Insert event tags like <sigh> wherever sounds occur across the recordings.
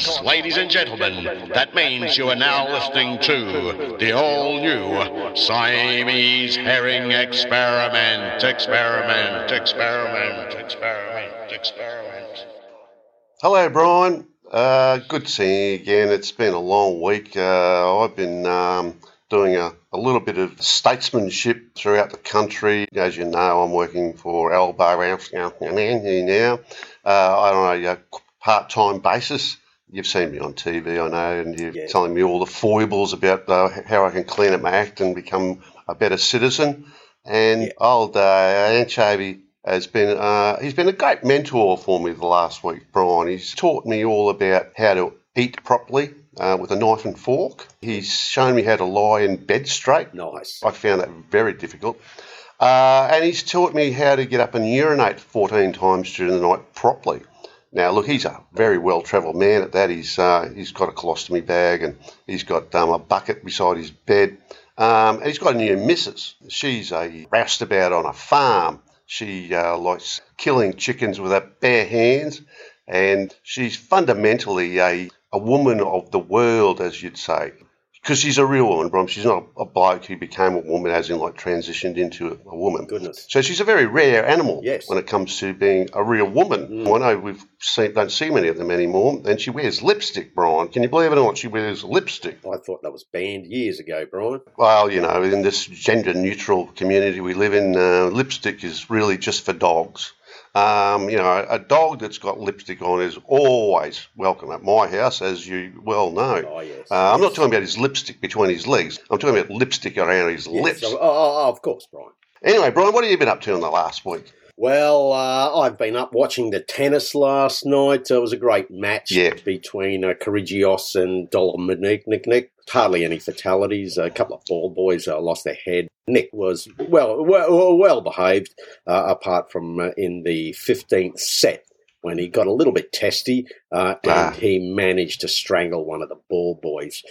Ladies and gentlemen, that means you are now listening to the all new Siamese Herring Experiment. Experiment, experiment, experiment, experiment. Hello, Brian. Uh, good seeing you again. It's been a long week. Uh, I've been um, doing a, a little bit of statesmanship throughout the country. As you know, I'm working for Albo now uh, on a part time basis. You've seen me on TV, I know, and you're Yeah. telling me all the foibles about uh, how I can clean up my act and become a better citizen. And Yeah. old uh, Anchovy has been uh, he's been a great mentor for me the last week, Brian. He's taught me all about how to eat properly uh, with a knife and fork. He's shown me how to lie in bed straight. Nice. I found that very difficult. Uh, and he's taught me how to get up and urinate 14 times during the night properly. Now, look, he's a very well travelled man at that. He's uh, he's got a colostomy bag and he's got um, a bucket beside his bed. Um, and he's got a new missus. She's a roustabout on a farm. She uh, likes killing chickens with her bare hands, and she's fundamentally a, a woman of the world, as you'd say. Because she's a real woman, Brom. She's not a bloke who became a woman, as in like transitioned into a woman. Goodness. So she's a very rare animal Yes. when it comes to being a real woman. I know we've seen, don't see many of them anymore. And she wears lipstick, Brian. Can you believe it or not? She wears lipstick. I thought that was banned years ago, Brian. Well, you know, in this gender neutral community we live in, uh, lipstick is really just for dogs. Um, you know, a dog that's got lipstick on is always welcome at my house, as you well know. Oh, yes. Uh, I'm not talking about his lipstick between his legs. I'm talking about lipstick around his Yes. lips. Oh, oh, oh, of course, Brian. Anyway, Brian, what have you been up to in the last week? Well, uh, I've been up watching the tennis last night. It was a great match Yeah. between uh, Kyrgios and Dolomnik. Hardly any fatalities. A couple of ball boys uh, lost their head. Nick was well, well, well behaved, uh, apart from uh, in the fifteenth set when he got a little bit testy uh, and Ah. he managed to strangle one of the ball boys.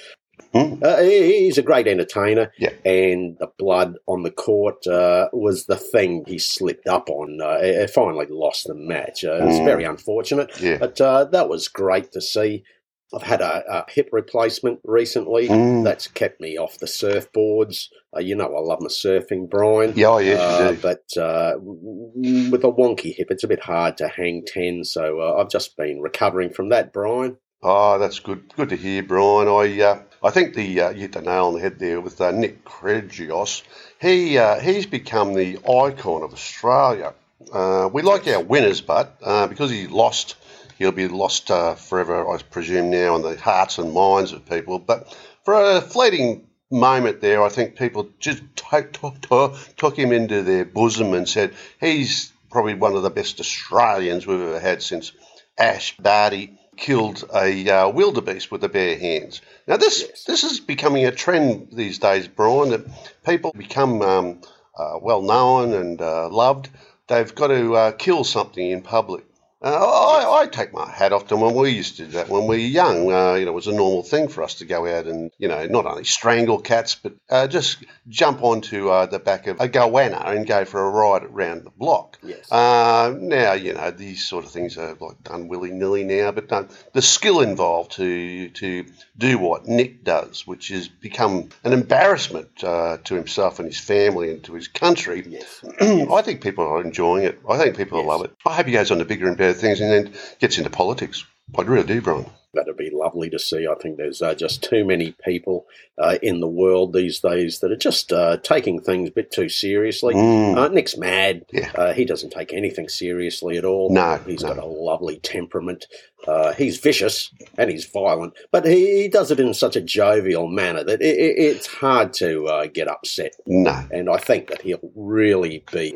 Hmm. Uh, he- he's a great entertainer, Yeah. and the blood on the court uh, was the thing he slipped up on. Uh, he he finally lost the match. Uh, it's Hmm. very unfortunate, Yeah. but uh, that was great to see. I've had a, a hip replacement recently. Mm. That's kept me off the surfboards. Uh, you know, I love my surfing, Brian. Yeah, oh, yes, Uh, do. but uh, with a wonky hip, it's a bit hard to hang 10. So uh, I've just been recovering from that, Brian. Oh, that's good. Good to hear, Brian. I uh, I think the uh, you hit the nail on the head there with uh, Nick Kyrgios. He uh, he's become the icon of Australia. Uh, we like our winners, but uh, because he lost, he'll be lost uh, forever, I presume, now in the hearts and minds of people. But for a fleeting moment there, I think people just took, took him into their bosom and said he's probably one of the best Australians we've ever had since Ash Barty killed a uh, wildebeest with the bare hands. Now this Yes. this is becoming a trend these days, Brian. That people become um, uh, well known and uh, loved. They've got to uh, kill something in public. Uh, I, I take my hat off to them when we used to do that when we were young. Uh, you know, it was a normal thing for us to go out and, you know, not only strangle cats, but uh, just jump onto uh, the back of a goanna and go for a ride around the block. Yes. Uh, now, you know, these sort of things are like done willy nilly now, but um, the skill involved to to do what Nick does, which is become an embarrassment uh, to himself and his family and to his country. Yes. <clears throat> I think people are enjoying it. I think people Yes. love it. I hope he goes on to bigger and better things and then gets into politics. I really do, Brian. That'd be lovely to see. I think there's uh, just too many people uh, in the world these days that are just uh, taking things a bit too seriously. Mm. Uh, Nick's mad. Yeah. Uh, he doesn't take anything seriously at all. No, He's no. got a lovely temperament. Uh, he's vicious and he's violent, but he, he does it in such a jovial manner that it, it, it's hard to uh, get upset. No. And I think that he'll really be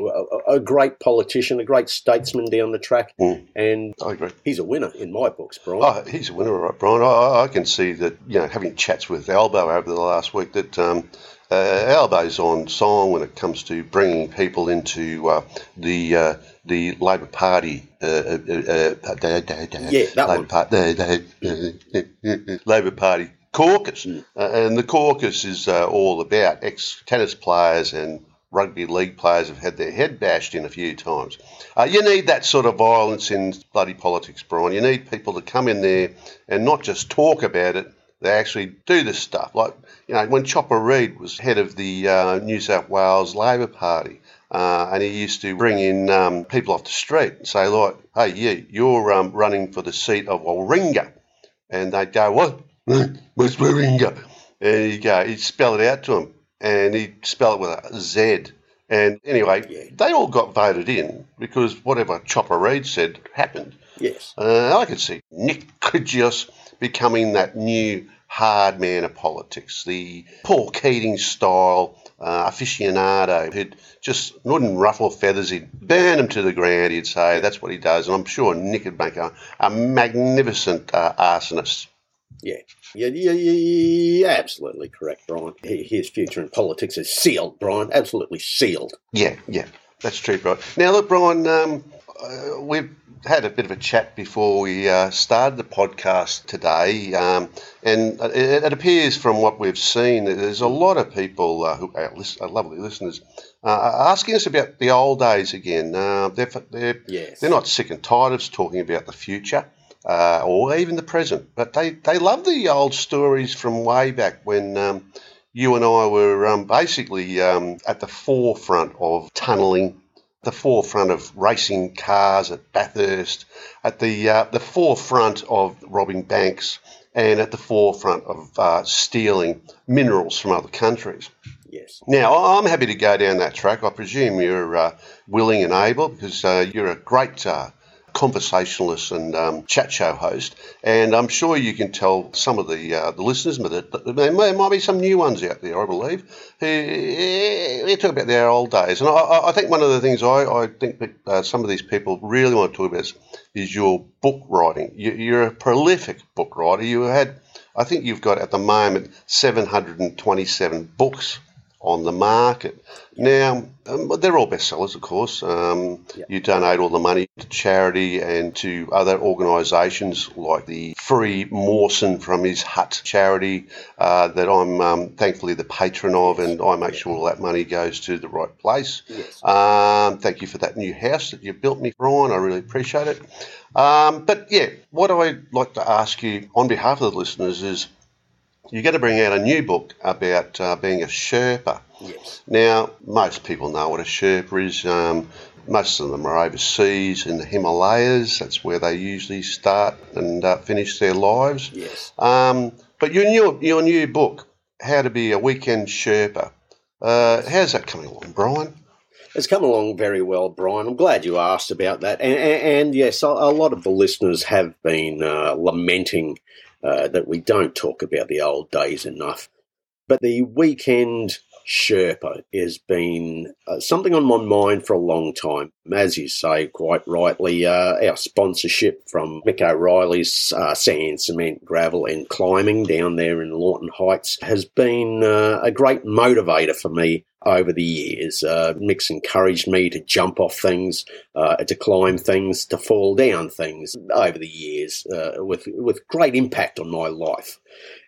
a, a great politician, a great statesman down the track. Mm. And I agree. he's a winner in my books, Brian. Oh, he's a winner, right, Brian. I, I can see that, you know, having chats with Albo over the last week, that um, uh, Albo's on song when it comes to bringing people into uh, the uh, the Labor Party. Uh, uh, uh, uh, Yeah, that Labor one. Party, Labor Party caucus. Mm. And the caucus is uh, all about ex tennis players and rugby league players have had their head bashed in a few times. Uh, you need that sort of violence in bloody politics, Brian. You need people to come in there and not just talk about it, they actually do this stuff. Like, you know, when Chopper Read was head of the uh, New South Wales Labor Party, uh, and he used to bring in um, people off the street and say, like, hey, yeah, you're um, running for the seat of Warringah. And they'd go, what? <laughs> Where's Warringah? And he'd go, he'd spell it out to them. And he spelled it with a Z. And anyway, Yeah. they all got voted in because whatever Chopper Read said happened. Yes. Uh, I could see Nick Kyrgios becoming that new hard man of politics, the Paul Keating style uh, aficionado who'd just wouldn't ruffle feathers, he'd burn them to the ground, he'd say that's what he does. And I'm sure Nick would make a, a magnificent uh, arsonist. Yeah. Yeah, yeah, yeah, yeah, absolutely correct, Brian. His future in politics is sealed, Brian. Absolutely sealed. Yeah, yeah, that's true, Brian. Now, look, Brian, um, uh, we've had a bit of a chat before we uh, started the podcast today, um, and it, it appears from what we've seen that there's a lot of people uh, who are lis- are lovely listeners uh, are asking us about the old days again. Uh, they're, they're, Yes. they're not sick and tired of talking about the future. Uh, or even the present, but they, they love the old stories from way back when um, you and I were um, basically um, at the forefront of tunnelling, the forefront of racing cars at Bathurst, at the uh, the forefront of robbing banks, and at the forefront of uh, stealing minerals from other countries. Yes. Now, I'm happy to go down that track. I presume you're uh, willing and able because uh, you're a great uh, conversationalist and um, chat show host, and I'm sure you can tell some of the uh, the listeners that there might be some new ones out there, I believe, who talk about their old days. And I- I, I think one of the things I, I think that uh, some of these people really want to talk about is, is your book writing. You, you're a prolific book writer. You had, I think you've got at the moment 727 books on the market. Now, um, they're all bestsellers, of course. Um, Yeah. You donate all the money to charity and to other organisations like the Free Mawson from His Hut charity uh, that I'm um, thankfully the patron of, and I make sure all that money goes to the right place. Yes. Um, thank you for that new house that you built me, Brian. I really appreciate it. Um, but yeah, what I'd like to ask you on behalf of the listeners is you're going to bring out a new book about uh, being a Sherpa. Yes. Now, most people know what a Sherpa is. Um, most of them are overseas in the Himalayas. That's where they usually start and uh, finish their lives. Yes. Um, but your new, your new book, How to Be a Weekend Sherpa, uh, how's that coming along, Brian? It's come along very well, Brian. I'm glad you asked about that. And, and, and yes, a, a lot of the listeners have been uh, lamenting uh, that we don't talk about the old days enough. But the weekend Sherpa has been uh, something on my mind for a long time. As you say, quite rightly, uh, our sponsorship from Mick O'Reilly's uh, Sand, Cement, Gravel and Climbing down there in Lawton Heights has been uh, a great motivator for me over the years. Uh, Mick's encouraged me to jump off things, uh, to climb things, to fall down things over the years uh, with, with great impact on my life.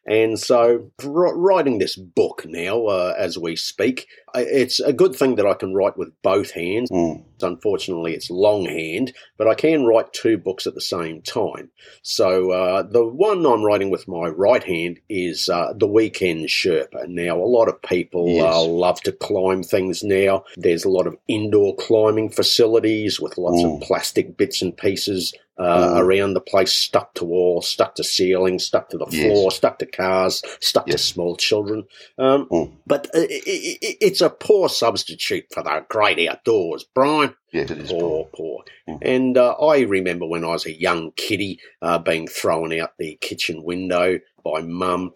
And so, wr- writing this book now, uh, as we speak, it's a good thing that I can write with both hands. Mm. Unfortunately, it's longhand, but I can write two books at the same time. So, uh, the one I'm writing with my right hand is uh, The Weekend Sherpa. Now, a lot of people Yes. uh, love to climb things now. There's a lot of indoor climbing facilities with lots Mm. of plastic bits and pieces uh, Mm. around the place, stuck to walls, stuck to ceilings, stuck to the Yes. floor, stuck to cars, stuck Yes. to small children. Um, Mm. But i i i it's a poor substitute for the great outdoors, Brian. Yes, it is. Brian. Poor, poor. Mm. And uh, I remember when I was a young kiddie uh, being thrown out the kitchen window by mum,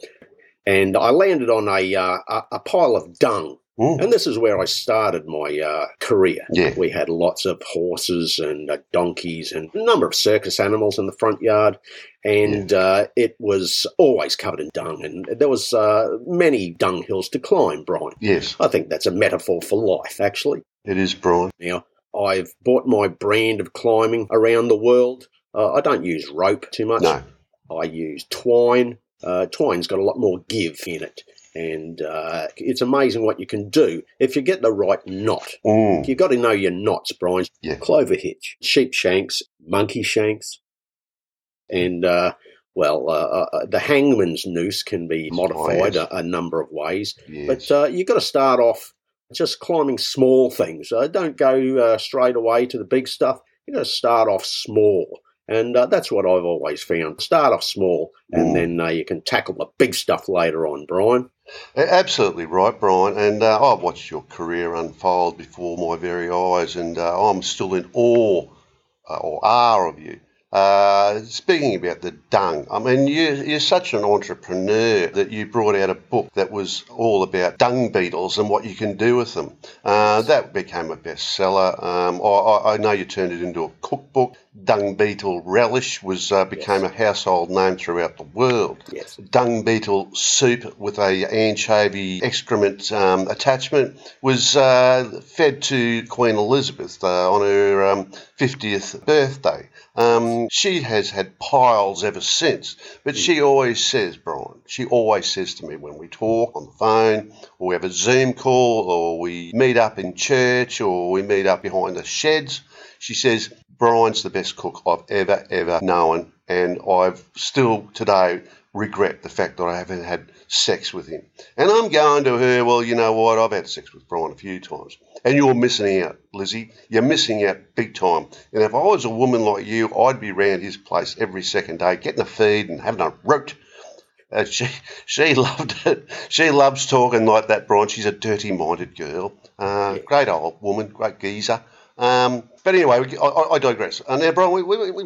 and I landed on a, uh, a, a pile of dung. Mm. And this is where I started my uh, career. Yeah. We had lots of horses and uh, donkeys and a number of circus animals in the front yard, and uh, it was always covered in dung. And there was uh, many dung hills to climb, Brian. Yes, I think that's a metaphor for life, actually. it is, Brian. Now, I've bought my brand of climbing around the world. Uh, I don't use rope too much. No. I use twine. Uh, twine's got a lot more give in it. And uh, it's amazing what you can do if you get the right knot. Mm. You've got to know your knots, Brian. Yeah. Clover hitch, sheep shanks, monkey shanks, and uh, well, uh, uh, the hangman's noose can be modified yes. a, a number of ways. Yes. But uh, you've got to start off just climbing small things. Uh, don't go uh, straight away to the big stuff. You've got to start off small. And uh, that's what I've always found. Start off small, and Mm. then uh, you can tackle the big stuff later on, Brian. Absolutely right, Brian. And uh, I've watched your career unfold before my very eyes, and uh, I'm still in awe uh, or awe of you. Uh, speaking about the dung, I mean, you, you're such an entrepreneur that you brought out a book that was all about dung beetles and what you can do with them. Uh, that became a bestseller. Um, I, I- know you turned it into a cookbook. Dung beetle relish was uh, became a household name throughout the world Yes. dung beetle soup with a anchovy excrement um, attachment was uh, fed to Queen Elizabeth uh, on her um, 50th birthday. Um, she has had piles ever since, but she always says, Brian, she always says to me when we talk on the phone, or we have a Zoom call, or we meet up in church, or we meet up behind the sheds, she says, Brian's the best cook I've ever, ever known, and I've still today regret the fact that I haven't had sex with him. And I'm going to her, well, you know what, I've had sex with Brian a few times. And you're missing out, Lizzie. You're missing out big time. And if I was a woman like you, I'd be round his place every second day, getting a feed and having a root. Uh, she <laughs> she loved it. She loves talking like that, Brian. She's a dirty-minded girl. Uh, Great old woman, great geezer. Um, but anyway, I, I I digress. And now, Brian, we, we, we,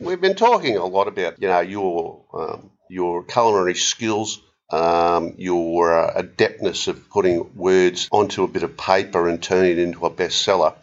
we've been talking a lot about you know your um, your culinary skills, um, your uh, adeptness of putting words onto a bit of paper and turning it into a bestseller.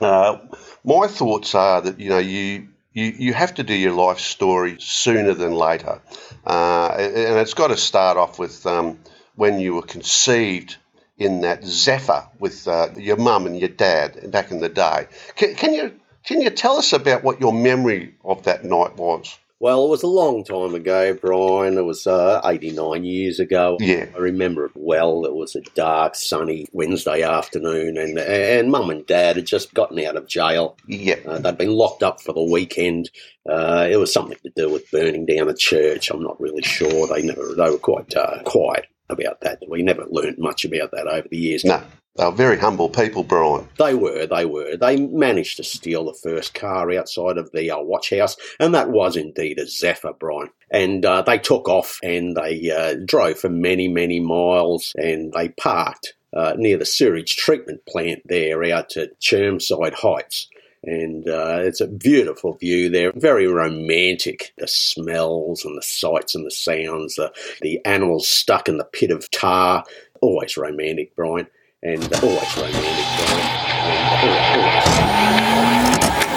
Uh, my thoughts are that you know you you, you have to do your life story sooner than later, uh, and it's got to start off with um, when you were conceived in that Zephyr with uh, your mum and your dad back in the day. Can, can you can you tell us about what your memory of that night was? Well, it was a long time ago, Brian. It was uh, 89 years ago. Yeah. I remember it well. It was a dark, sunny Wednesday afternoon, and and Mum and Dad had just gotten out of jail. Yeah. Uh, they'd been locked up for the weekend. Uh, it was something to do with burning down a church. I'm not really sure. They never. They were quite uh, quiet about that. We never learnt much about that over the years. No, they were very humble people, Brian. They were, they were. They managed to steal the first car outside of the uh, watch house, and that was indeed a Zephyr, Brian. And uh, they took off and they uh, drove for many, many miles, and they parked uh, near the sewage treatment plant there out at Chermside Heights. And uh, it's a beautiful view there, very romantic. The smells and the sights and the sounds, the, the animals stuck in the pit of tar, always romantic, Brian and always romantic, Brian.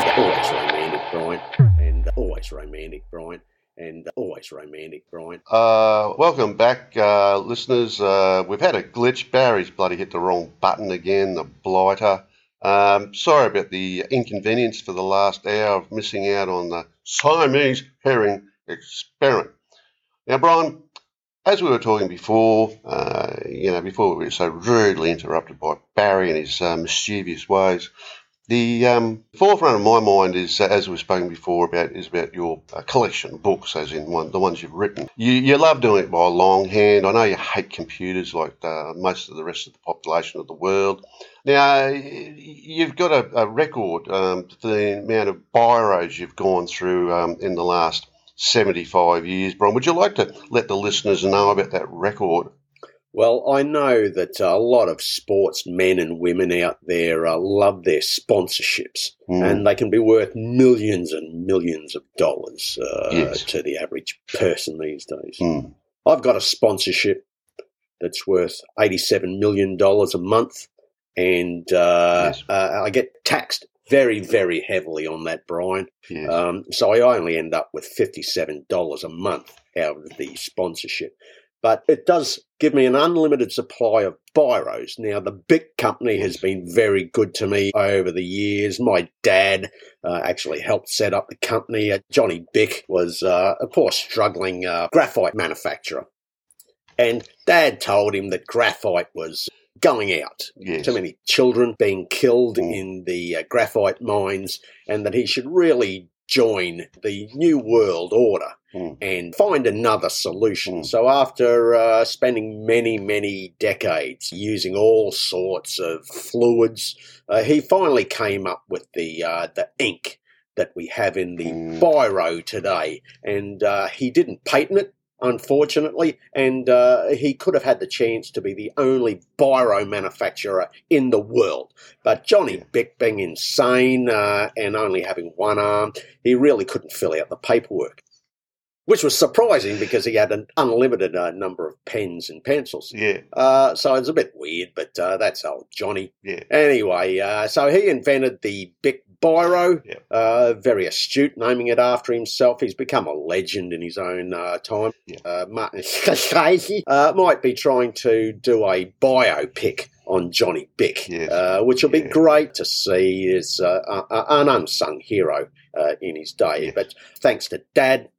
And always, romantic, Brian. And always romantic, Brian. And always romantic, Brian. Uh, welcome back, uh, listeners. Uh, we've had a glitch. Barry's bloody hit the wrong button again, the blighter. Um, sorry about the inconvenience for the last hour of missing out on the Siamese herring experiment. Now, Brian, as we were talking before, uh, you know, before we were so rudely interrupted by Barry and his uh, mischievous ways, the um, forefront of my mind is, uh, as we've spoken before, about is about your uh, collection of books, as in one, the ones you've written. You, you love doing it by longhand. I know you hate computers like uh, most of the rest of the population of the world. Now, you've got a, a record um, for the amount of biros you've gone through um, in the last 75 years, Brian. Would you like to let the listeners know about that record? Well, I know that a lot of sportsmen and women out there uh, love their sponsorships, Mm. and they can be worth millions and millions of dollars uh, Yes. to the average person these days. Mm. I've got a sponsorship that's worth $87 million a month, and uh, Yes. uh, I get taxed very, very heavily on that, Brian. Yes. Um, so I only end up with $57 a month out of the sponsorship. But it does give me an unlimited supply of biros. Now, the big company has been very good to me over the years. My dad uh, actually helped set up the company. Uh, Johnny Bic was uh, a poor, struggling uh, graphite manufacturer. And Dad told him that graphite was going out. Yes. Too many children being killed Mm. in the uh, graphite mines, and that he should really join the New World Order Mm. and find another solution. Mm. So, after uh, spending many, many decades using all sorts of fluids, uh, he finally came up with the uh, the ink that we have in the Mm. biro today, and uh, he didn't patent it. Unfortunately, and uh, he could have had the chance to be the only biro manufacturer in the world. But Johnny. Bic, being insane uh, and only having one arm, he really couldn't fill out the paperwork. Which was surprising because he had an unlimited uh, number of pens and pencils. Yeah. Uh, so it's a bit weird, but uh, that's old Johnny. Yeah. Anyway, uh, so he invented the Bic Biro, Yep. uh, very astute, naming it after himself. He's become a legend in his own uh, time. Yeah. Uh, Martin <laughs> Scorsese uh, might be trying to do a biopic on Johnny Bic, Yes. uh, which will be great to see as uh, an unsung hero uh, in his day. Yes. But thanks to Dad,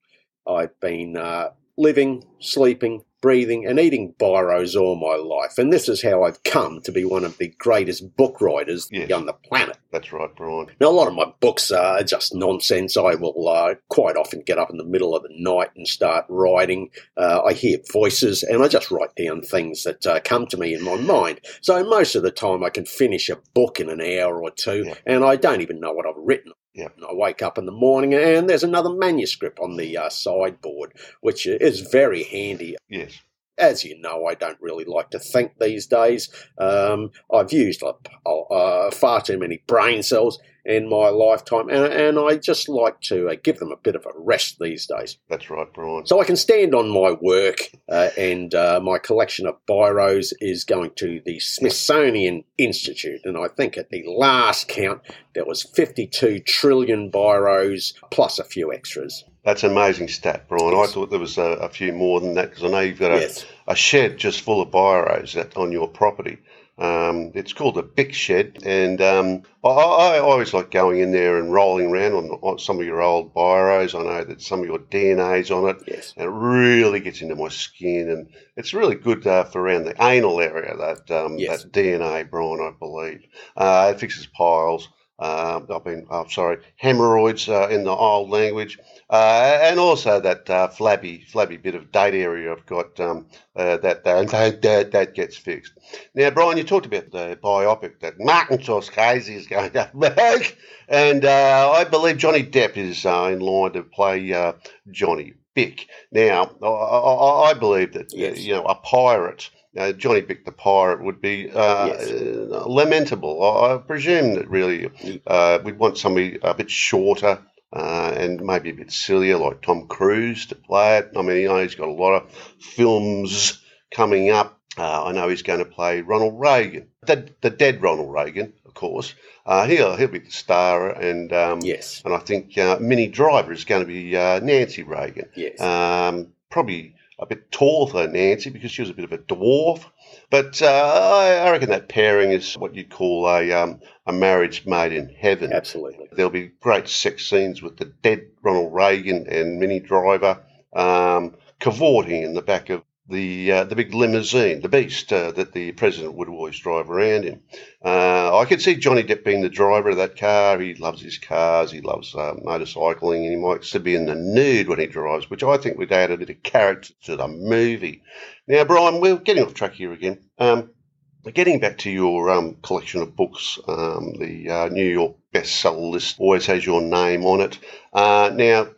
I've been uh, living, sleeping, breathing, and eating biros all my life. And this is how I've come to be one of the greatest book writers Yes. on the planet. That's right, Brian. Now, a lot of my books are just nonsense. I will uh, quite often get up in the middle of the night and start writing. Uh, I hear voices and I just write down things that uh, come to me in my mind. So most of the time I can finish a book in an hour or two Yeah. and I don't even know what I've written. Yeah. I wake up in the morning and there's another manuscript on the uh, sideboard, which is very handy Yes. As you know, I don't really like to think these days. Um, I've used uh, uh, far too many brain cells in my lifetime, and, and I just like to uh, give them a bit of a rest these days. That's right, Brian. So I can stand on my work, uh, and uh, my collection of biros is going to the Smithsonian Institute, and I think at the last count there was 52 trillion biros plus a few extras. That's an amazing stat, Brian. Yes. I thought there was a, a few more than that because I know you've got a, Yes. A shed just full of biros that, on your property. Um, it's called a big shed, and um, I, I I always like going in there and rolling around on, on some of your old biros. I know that some of your DNA's on it, Yes. and it really gets into my skin, and it's really good uh, for around the anal area. That um, Yes. that DNA, Brian, I believe. Uh, it fixes piles. Um, I've been, oh, sorry, hemorrhoids uh, in the old language, uh, and also that uh, flabby, flabby bit of date area I've got um, uh, that, <laughs> that that that gets fixed. Now, Brian, you talked about the biopic that Martin Scorsese is going to make, and uh, I believe Johnny Depp is uh, in line to play uh, Johnny Bic. Now, I, I, I believe that uh, Yes. you know a pirate. Uh, Johnny Bic the pirate would be uh, Yes. lamentable. I, I presume that really uh, we'd want somebody a bit shorter uh, and maybe a bit sillier, like Tom Cruise, to play it. I mean, you know, he's got a lot of films coming up. Uh, I know he's going to play Ronald Reagan, the, the dead Ronald Reagan, of course. Uh, he'll he'll be the star, and um, Yes. and I think uh, Minnie Driver is going to be uh, Nancy Reagan. Yes. Um, probably a bit taller than Nancy because she was a bit of a dwarf. But uh, I, I reckon that pairing is what you'd call a um, a marriage made in heaven. Absolutely. There'll be great sex scenes with the dead Ronald Reagan and Minnie Driver um, cavorting in the back of the uh, the big limousine, the beast uh, that the president would always drive around in. Uh, I could see Johnny Depp being the driver of that car. He loves his cars. He loves uh, motorcycling, and he likes to be in the nude when he drives, which I think would add a bit of character to the movie. Now, Brian, we're getting off track here again. Um, Getting back to your um, collection of books, um, the uh, New York bestseller list always has your name on it. Uh, now,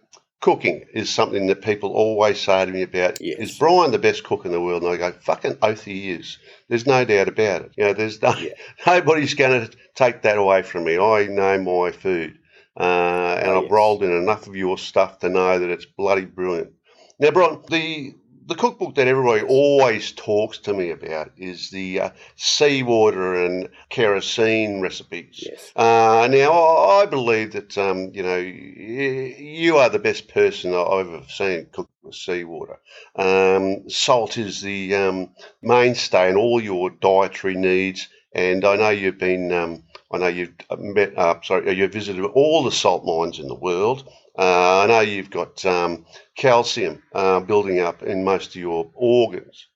cooking is something that people always say to me about. Yes. Is Brian the best cook in the world? And I go, fucking oath he is. There's no doubt about it. You know, there's no, Yeah. <laughs> nobody's going to take that away from me. I know my food, uh, and Oh, I've yes. rolled in enough of your stuff to know that it's bloody brilliant. Now, Brian, the the cookbook that everybody always talks to me about is the uh, seawater and kerosene recipes. Yes. Uh, now, I believe that um, you know you are the best person I've ever seen cook with seawater. Um, salt is the um, mainstay in all your dietary needs, and I know you've been. I know you've met. Uh, sorry, you've visited all the salt mines in the world. Uh, I know you've got um, calcium uh, building up in most of your organs.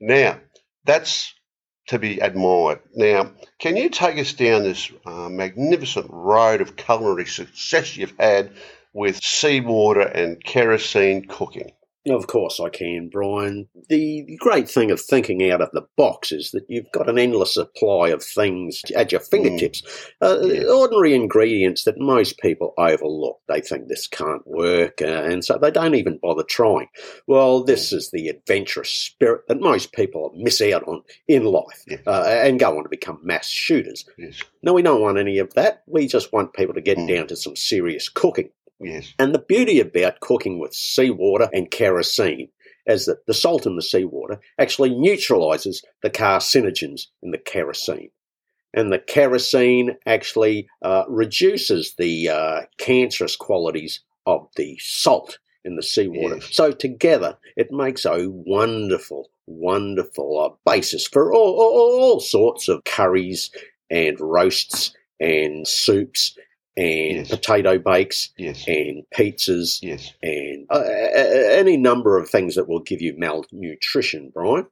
Now, that's to be admired. Now, can you take us down this uh, magnificent road of culinary success you've had with seawater and kerosene cooking? Of course I can, Brian. The great thing of thinking out of the box is that you've got an endless supply of things at your fingertips. Uh, Yes. Ordinary ingredients that most people overlook. They think this can't work, uh, and so they don't even bother trying. Well, this is the adventurous spirit that most people miss out on in life Yes. uh, and go on to become mass shooters. Yes, No, we don't want any of that. We just want people to get Mm. down to some serious cooking. Yes, And the beauty about cooking with seawater and kerosene is that the salt in the seawater actually neutralizes the carcinogens in the kerosene. And the kerosene actually uh, reduces the uh, cancerous qualities of the salt in the seawater. Yes. So together, it makes a wonderful, wonderful uh, basis for all, all, all sorts of curries and roasts and soups and Yes. potato bakes yes, and pizzas yes. and uh, any number of things that will give you malnutrition, Brian.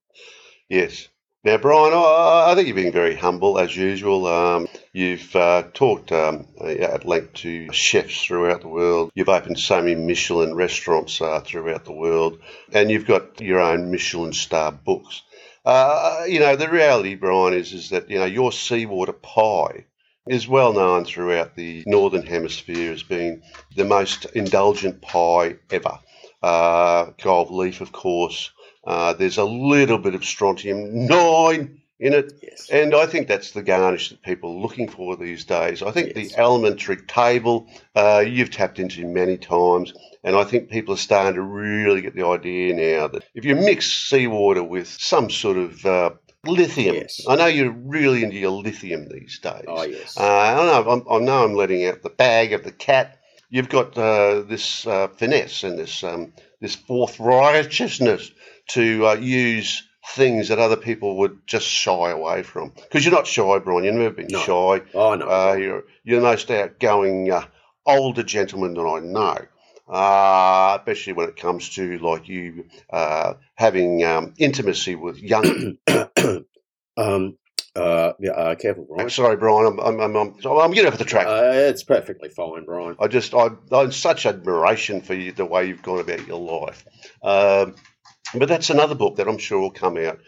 Yes. Now, Brian, I, I think you're being very humble as usual. Um, you've uh, talked um, at length to chefs throughout the world. You've opened so many Michelin restaurants uh, throughout the world, and you've got your own Michelin star books. Uh, you know, the reality, Brian, is is that you know your seawater pie is well known throughout the northern hemisphere as being the most indulgent pie ever. Uh, gold leaf, of course. Uh, there's a little bit of strontium nine in it, Yes. and I think that's the garnish that people are looking for these days. I think Yes. the elementary table uh, you've tapped into many times, and I think people are starting to really get the idea now that if you mix seawater with some sort of uh, lithium, Yes. I know you're really into your lithium these days. Oh, yes. Uh, I don't know. I'm, I know I'm letting out the bag of the cat. You've got uh, this uh, finesse and this um, this forthrighteousness to uh, use things that other people would just shy away from. Because you're not shy, Brian. You've never been No. shy. oh, no. Uh, you're you're the most outgoing uh, older gentleman that I know. Uh, especially when it comes to like you uh, having um, intimacy with young. <coughs> um, uh, yeah, uh, careful, Brian. Sorry, Brian. I'm I'm I'm, I'm, I'm getting off the track. Uh, it's perfectly fine, Brian. I just, I, I'm such admiration for you, the way you've gone about your life. Um, but that's another book that I'm sure will come out.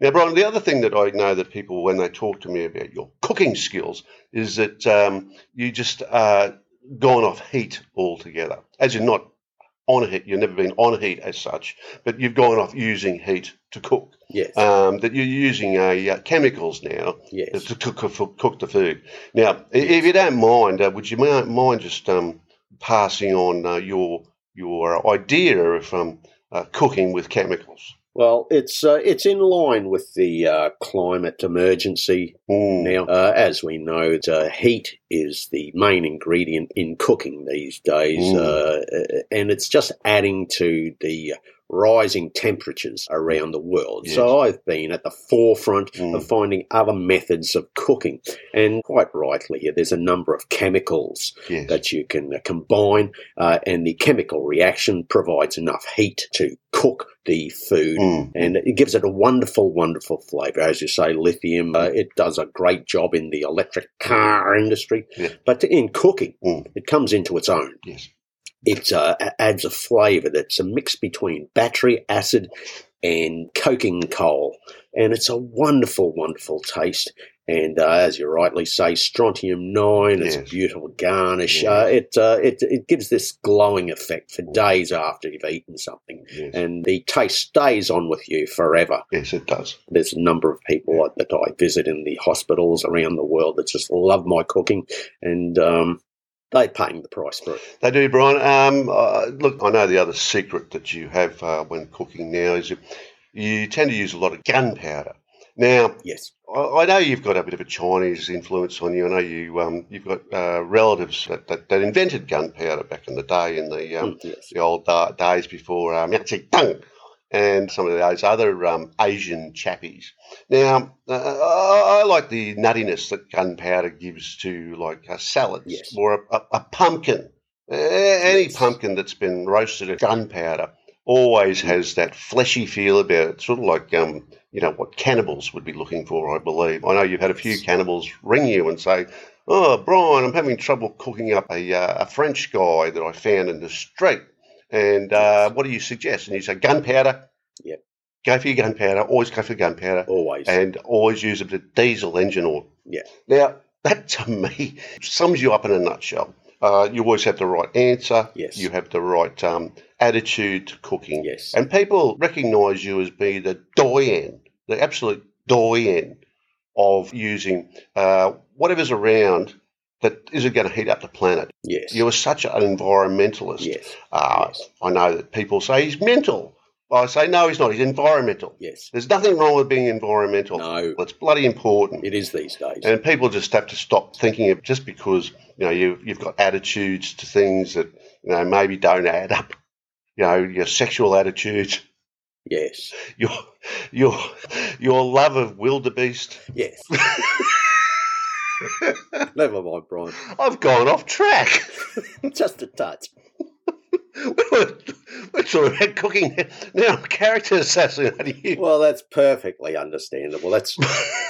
Now, Brian, the other thing that I know that people, when they talk to me about your cooking skills, is that um, you just uh, gone off heat altogether. As you're not on a heat, you've never been on heat as such, but you've gone off using heat to cook. Yes. Um, that you're using uh, chemicals now yes. to cook, cook, cook the food. Now, i- if you don't mind, uh, would you mind just um, passing on uh, your your idea of um, uh, cooking with chemicals? Well, it's uh, it's in line with the uh, climate emergency Mm, now. Uh, as we know, heat is the main ingredient in cooking these days, Mm. uh, and it's just adding to the rising temperatures around the world. So I've been at the forefront Mm. of finding other methods of cooking, and quite rightly, there's a number of chemicals yes. that you can combine, uh, and the chemical reaction provides enough heat to cook the food. Mm, And it gives it a wonderful, wonderful flavour. As you say, lithium, uh, it does a great job in the electric car industry. Yeah. But in cooking, Mm. it comes into its own. yes. It uh, adds a flavour that's a mix between battery acid and coking coal. And it's a wonderful, wonderful taste. And uh, as you rightly say, strontium nine. It's a beautiful garnish. Yeah. Uh, it, uh, it it gives this glowing effect for days after you've eaten something, Yes. and the taste stays on with you forever. yes, it does. There's a number of people like that I visit in the hospitals around the world that just love my cooking, and um, they're paying the price for it. They do, Brian. Um, uh, look, I know the other secret that you have uh, when cooking now is you, you tend to use a lot of gunpowder. Now, Yes. I I know you've got a bit of a Chinese influence on you. I know you um, you've got uh, relatives that, that, that invented gunpowder back in the day in the um, Mm, yes. the old da- days before um, Mao Zedong and some of those other um, Asian chappies. Now, uh, I, I like the nuttiness that gunpowder gives to like uh, salads Yes. or a, a, a pumpkin. A- Any Yes. pumpkin that's been roasted at gunpowder always has that fleshy feel about it, sort of like um, you know what cannibals would be looking for. I believe. I know you've had a few cannibals ring you and say, "Oh, Brian, I'm having trouble cooking up a uh, a French guy that I found in the street." And uh, what do you suggest? And you say gunpowder. Yep. Go for your gunpowder. Always go for gunpowder. Always. And always use a bit of diesel engine oil. Yeah. Now, that to <laughs> me sums you up in a nutshell. Uh, you always have the right answer. Yes. You have the right um, attitude to cooking. Yes. And people recognise you as being the doyen, the absolute doyen of using uh, whatever's around that isn't going to heat up the planet. yes. You are such an environmentalist. yes. Uh, Yes. I know that people say he's mental. I say, no, he's not. He's environmental. Yes. There's nothing wrong with being environmental. No. It's bloody important. It is these days. And people just have to stop thinking of just because you know you you've got attitudes to things that you know maybe don't add up. You know your sexual attitudes, yes. your your your love of wildebeest. Yes. <laughs> Never mind, Brian. I've gone off track. <laughs> Just a touch. we're, we're talking about cooking now. Character assassinating you. Well, that's perfectly understandable. That's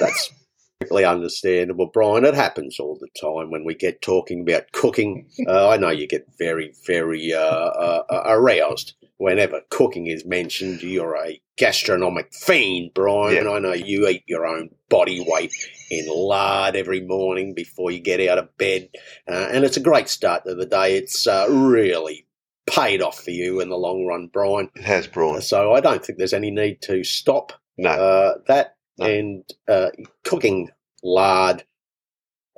that's perfectly understandable, Brian. It happens all the time when we get talking about cooking. <laughs> Uh, I know you get very, very uh, uh, uh, aroused whenever cooking is mentioned. You're a gastronomic fiend, Brian. Yeah. And I know you eat your own body weight in lard every morning before you get out of bed, uh, and it's a great start to the day. It's uh, really paid off for you in the long run, Brian. It has, Brian. So I don't think there's any need to stop No. uh, that No. and uh, cooking lard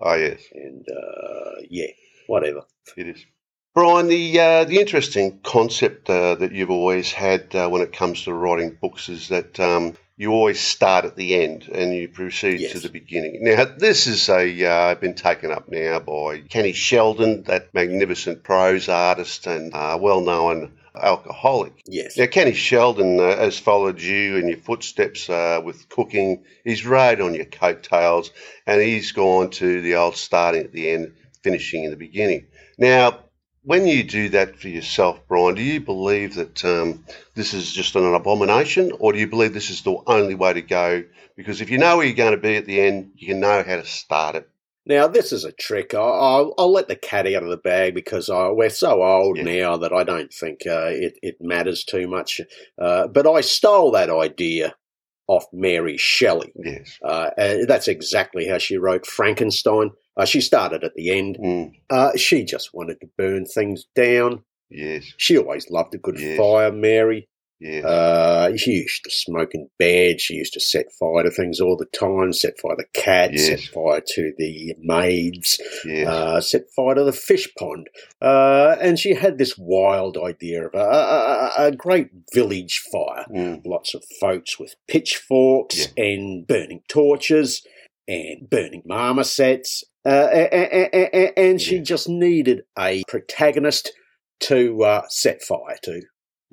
oh yes. and uh, yeah, whatever. It is. Brian, the uh, the interesting concept uh, that you've always had uh, when it comes to writing books is that um, you always start at the end and you proceed Yes. to the beginning. Now, this is a uh, been taken up now by Kenny Sheldon, that magnificent prose artist and uh, well known alcoholic. Yes, Now, Kenny Sheldon uh, has followed you in your footsteps uh, with cooking. He's rode on your coattails, and he's gone to the old starting at the end, finishing in the beginning. Now, when you do that for yourself, Brian, do you believe that um, this is just an abomination, or do you believe this is the only way to go? Because if you know where you're going to be at the end, you can know how to start it. Now this is a trick. I- I'll, I'll let the cat out of the bag because uh, we're so old Yeah. now that I don't think uh, it, it matters too much. Uh, but I stole that idea off Mary Shelley. Yes. Uh, uh, that's exactly how she wrote Frankenstein. Uh, she started at the end. Mm, Uh, she just wanted to burn things down. yes. She always loved a good Yes. fire, Mary. Yes. Uh, she used to smoke in bed. She used to set fire to things all the time. Set fire to cats. Set fire to the maids. yes. Uh, set fire to the fish pond. Uh, and she had this wild idea of a, a, a- great village fire. Mm, Lots of folks with pitchforks and burning torches and burning marmosets. Uh, and she Yeah. just needed a protagonist to uh, set fire to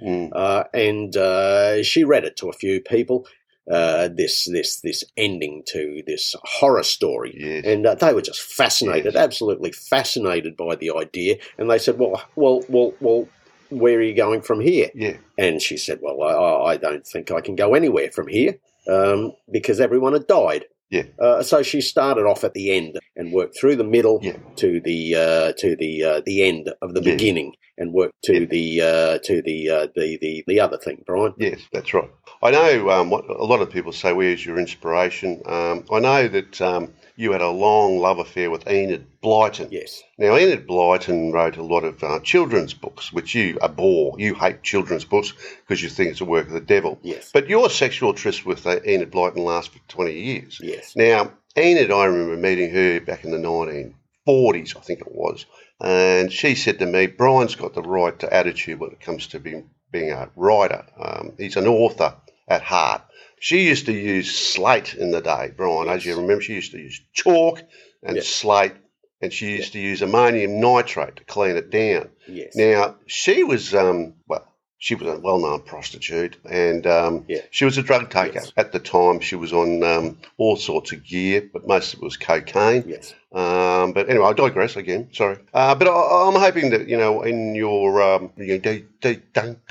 mm, uh, and uh, she read it to a few people. Uh, this this this ending to this horror story, yes. and uh, they were just fascinated, Yes. absolutely fascinated by the idea. And they said, "Well, well, well, well, where are you going from here?" yeah. And she said, "Well, I, I don't think I can go anywhere from here um, because everyone had died." Yeah. Uh, so she started off at the end and worked through the middle Yeah. to the uh, to the uh, the end of the Yeah. beginning and worked to Yeah. the uh, to the, uh, the the the other thing, Brian. Yes, that's right. I know um, what a lot of people say. Where's your inspiration? Um, I know that um, you had a long love affair with Enid Blyton. Yes. Now, Enid Blyton wrote a lot of uh, children's books, which you abhor. You hate children's books because you think it's a work of the devil. Yes. But your sexual tryst with uh, Enid Blyton lasted for 20 years. Yes. Now, Enid, I remember meeting her back in the 1940s, I think it was, and she said to me, Brian's got the right attitude when it comes to being, being a writer. Um, he's an author at heart. She used to use slate in the day, Brian, as you remember. She used to use chalk and Yes. slate, and she used to use ammonium nitrate to clean it down. Yes. Now, she was, um, well, she was a well-known prostitute, and um, Yeah. she was a drug taker. Yes. At the time, she was on um, all sorts of gear, but most of it was cocaine. yes. Um, but anyway, I digress again. Sorry, uh, but I, I'm hoping that you know in your um, you know, de- de- dun-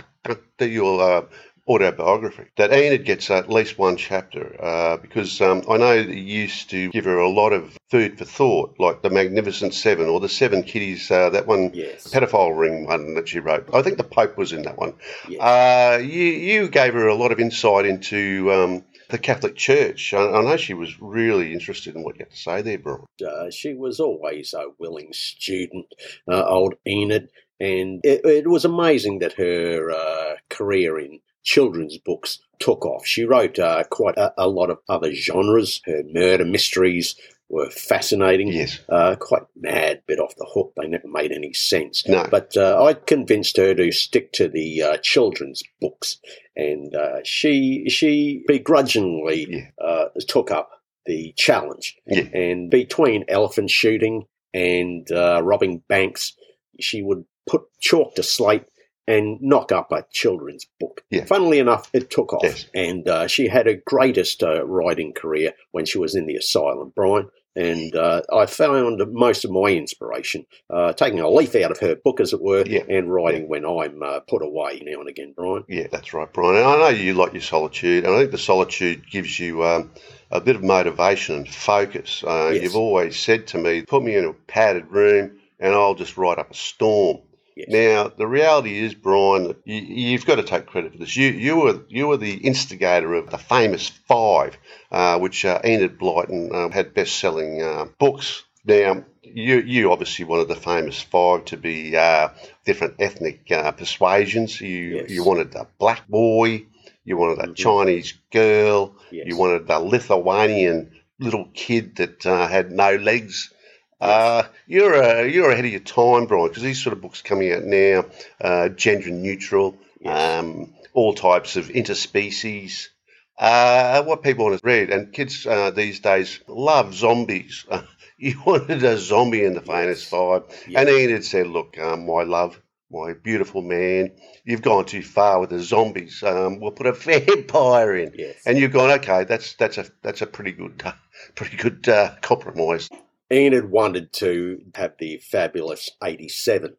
that your uh, autobiography that Enid gets at least one chapter uh, because um, I know that you used to give her a lot of food for thought, like the Magnificent Seven or the Seven Kitties, uh, that one Yes. pedophile ring one that she wrote. I think the Pope was in that one. Yes. Uh, you you gave her a lot of insight into um, the Catholic Church. I, I know she was really interested in what you had to say there, Brian. Uh, she was always a willing student, uh, old Enid, and it, it was amazing that her uh, career in children's books took off. She wrote uh, quite a, a lot of other genres. Her murder mysteries were fascinating. Yes. Uh, quite mad, bit off the hook. They never made any sense. No. But uh, I convinced her to stick to the uh, children's books, and uh, she she begrudgingly Yeah. uh, took up the challenge. Yeah. And between elephant shooting and uh, robbing banks, she would put chalk to slate and knock up a children's book. Yeah. Funnily enough, it took off, Yes. and uh, she had her greatest uh, writing career when she was in the asylum, Brian. And uh, I found most of my inspiration uh, taking a leaf out of her book, as it were, Yeah. and writing when I'm uh, put away now and again, Brian. Yeah, that's right, Brian. And I know you like your solitude, and I think the solitude gives you um, a bit of motivation and focus. Uh, Yes. You've always said to me, put me in a padded room and I'll just write up a storm. Yes. Now, the reality is, Brian, you, you've got to take credit for this. You, you were you were the instigator of the famous five, uh, which uh, Enid Blyton uh, had best-selling uh, books. Now, you you obviously wanted the famous five to be uh, different ethnic uh, persuasions. You Yes. you wanted a black boy, you wanted a Mhm. Chinese girl, Yes. you wanted a Lithuanian little kid that uh, had no legs. Uh, you're uh, you're ahead of your time, Brian, because these sort of books coming out now, uh, gender neutral, Yes. um, all types of interspecies. Uh, what people want to read, and kids uh, these days love zombies. <laughs> you wanted a zombie in the famous five, Yeah. and Enid said, "Look, um, my love, my beautiful man, you've gone too far with the zombies. Um, we'll put a <laughs> vampire in." Yes. And you've gone, okay, that's that's a that's a pretty good uh, <laughs> pretty good uh, compromise. Enid wanted to have the fabulous 87.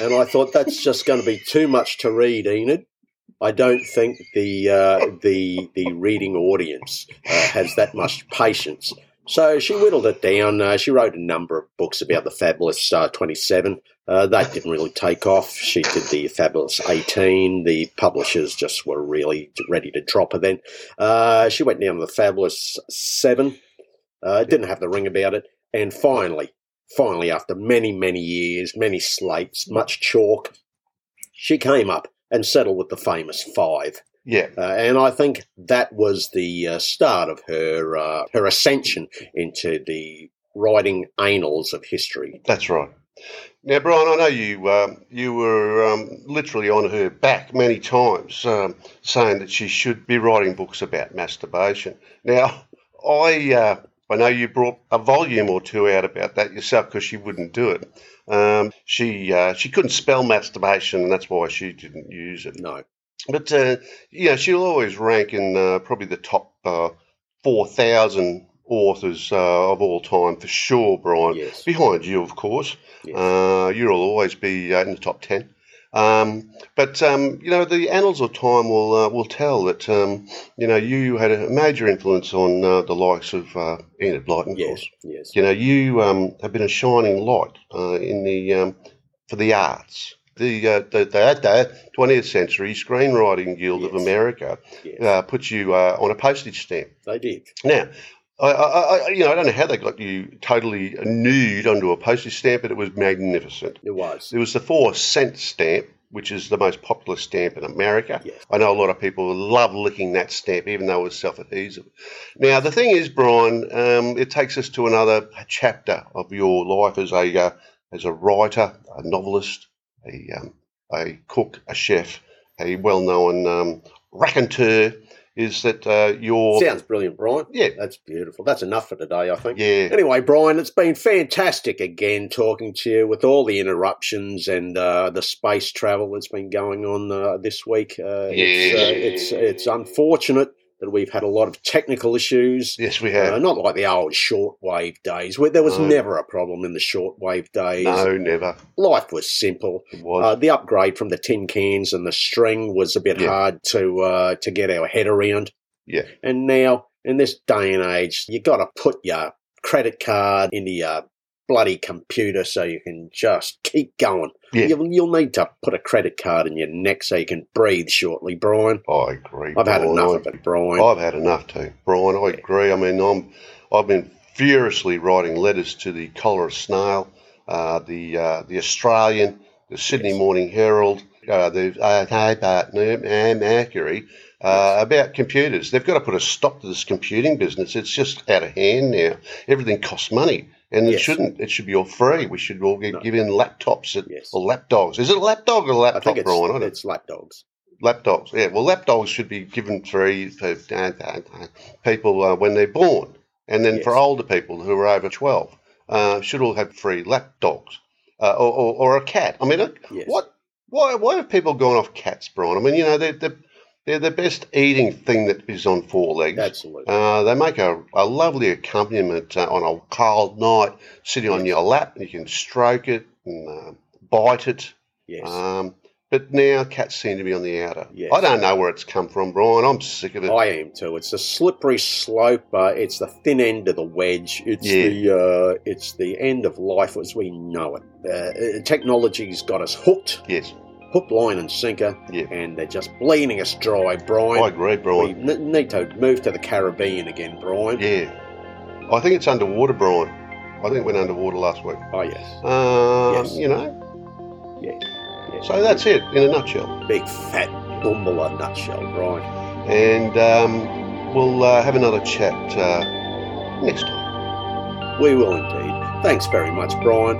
And I thought that's just going to be too much to read, Enid. I don't think the uh, the the reading audience uh, has that much patience. So she whittled it down. Uh, she wrote a number of books about the fabulous uh, 27. Uh, that didn't really take off. She did the fabulous 18. The publishers just were really ready to drop her then. Uh, she went down to the fabulous 7. Uh, it didn't have the ring about it. And finally, finally, after many, many years, many slates, much chalk, she came up and settled with the famous five. Yeah, Uh, and I think that was the uh, start of her uh, her ascension into the writing annals of history. that's right. Now, Brian, I know you um, you were um, literally on her back many times, um, saying that she should be writing books about masturbation. Now, I uh, I know you brought a volume or two out about that yourself because she wouldn't do it. Um, she uh, she couldn't spell masturbation, and that's why she didn't use it. No, But uh, know, she'll always rank in uh, probably the top uh, four thousand authors uh, of all time for sure, Brian. yes, Behind you, of course. yes. Uh, you'll always be uh, in the top ten. Um, but um, you know, the annals of time will uh, will tell that um, you know you had a major influence on uh, the likes of uh, Enid Blyton, of yes, course. yes, You know, you um, have been a shining light uh, in the um, for the arts. The, uh, the, the, the 20th Century Screenwriting Guild of America yes. uh, put you uh, on a postage stamp. They did. Now, I, I, I, you know, I don't know how they got you totally nude onto a postage stamp, but it was magnificent. It was. It was the four cent stamp, which is the most popular stamp in America. Yes. I know a lot of people love licking that stamp, even though it was self-adhesive. Now, the thing is, Brian, um, it takes us to another chapter of your life as a uh, as a writer, a novelist, a um, a cook, a chef, a well-known um, raconteur. Is that uh, your Sounds brilliant, Brian. yeah That's beautiful. That's enough for today, I think. yeah Anyway, Brian, it's been fantastic again talking to you with all the interruptions and uh, the space travel that's been going on uh, this week. Uh, it's, uh, it's it's unfortunate that we've had a lot of technical issues. Yes, we have. Uh, not like the old shortwave days, where there was No. never a problem in the shortwave days. no, never. Life was simple. It was. Uh, the upgrade from the tin cans and the string was a bit Yeah. hard to uh, to get our head around. Yeah. And now, in this day and age, you got to put your credit card into your bloody computer so you can just keep going. Yeah. You'll, you'll need to put a credit card in your neck so you can breathe shortly, Brian. I agree. I've had enough of it, Brian. I've had enough too, Brian. I agree. I mean, I'm, I've been furiously writing letters to the Collar Snail, uh, the uh, the Australian, the Sydney Yes. Morning Herald, uh, the uh, Hobart and Mercury uh, about computers. They've got to put a stop to this computing business. It's just out of hand now. Everything costs money. And it shouldn't. It should be all free. We should all get No. given laptops at, Yes. or lapdogs. Is it a lapdog or a I laptop, think it's, Brian? It's lapdogs. lapdogs. Yeah, well, lapdogs should be given free for uh, uh, uh, people uh, when they're born, and then for older people who are over twelve, uh, should all have free lapdogs uh, or, or, or a cat. I mean, Yes. what? Why? Why have people gone off cats, Brian? I mean, you know, they're they're, they're the best eating thing that is on four legs. Absolutely. Uh, they make a, a lovely accompaniment uh, on a cold night, sitting on your lap, and you can stroke it and uh, bite it. yes. Um, but now cats seem to be on the outer. Yes. I don't know where it's come from, Brian. I'm sick of it. I am too. It's a slippery slope. Uh, it's the thin end of the wedge. It's Yeah. the uh, it's the end of life as we know it. Uh, technology's got us hooked, yes, hook, line, and sinker, Yeah. and they're just bleeding us dry, Brian. I agree, we Brian. n- need to move to the Caribbean again, Brian. Yeah, I think it's underwater, Brian. I think it went underwater last week. Oh yes, Um, Yes. You know, yeah. so that's it in a nutshell. Big fat bumbler nutshell, Brian. And um, we'll uh, have another chat uh, next time. We will indeed. Thanks very much, Brian.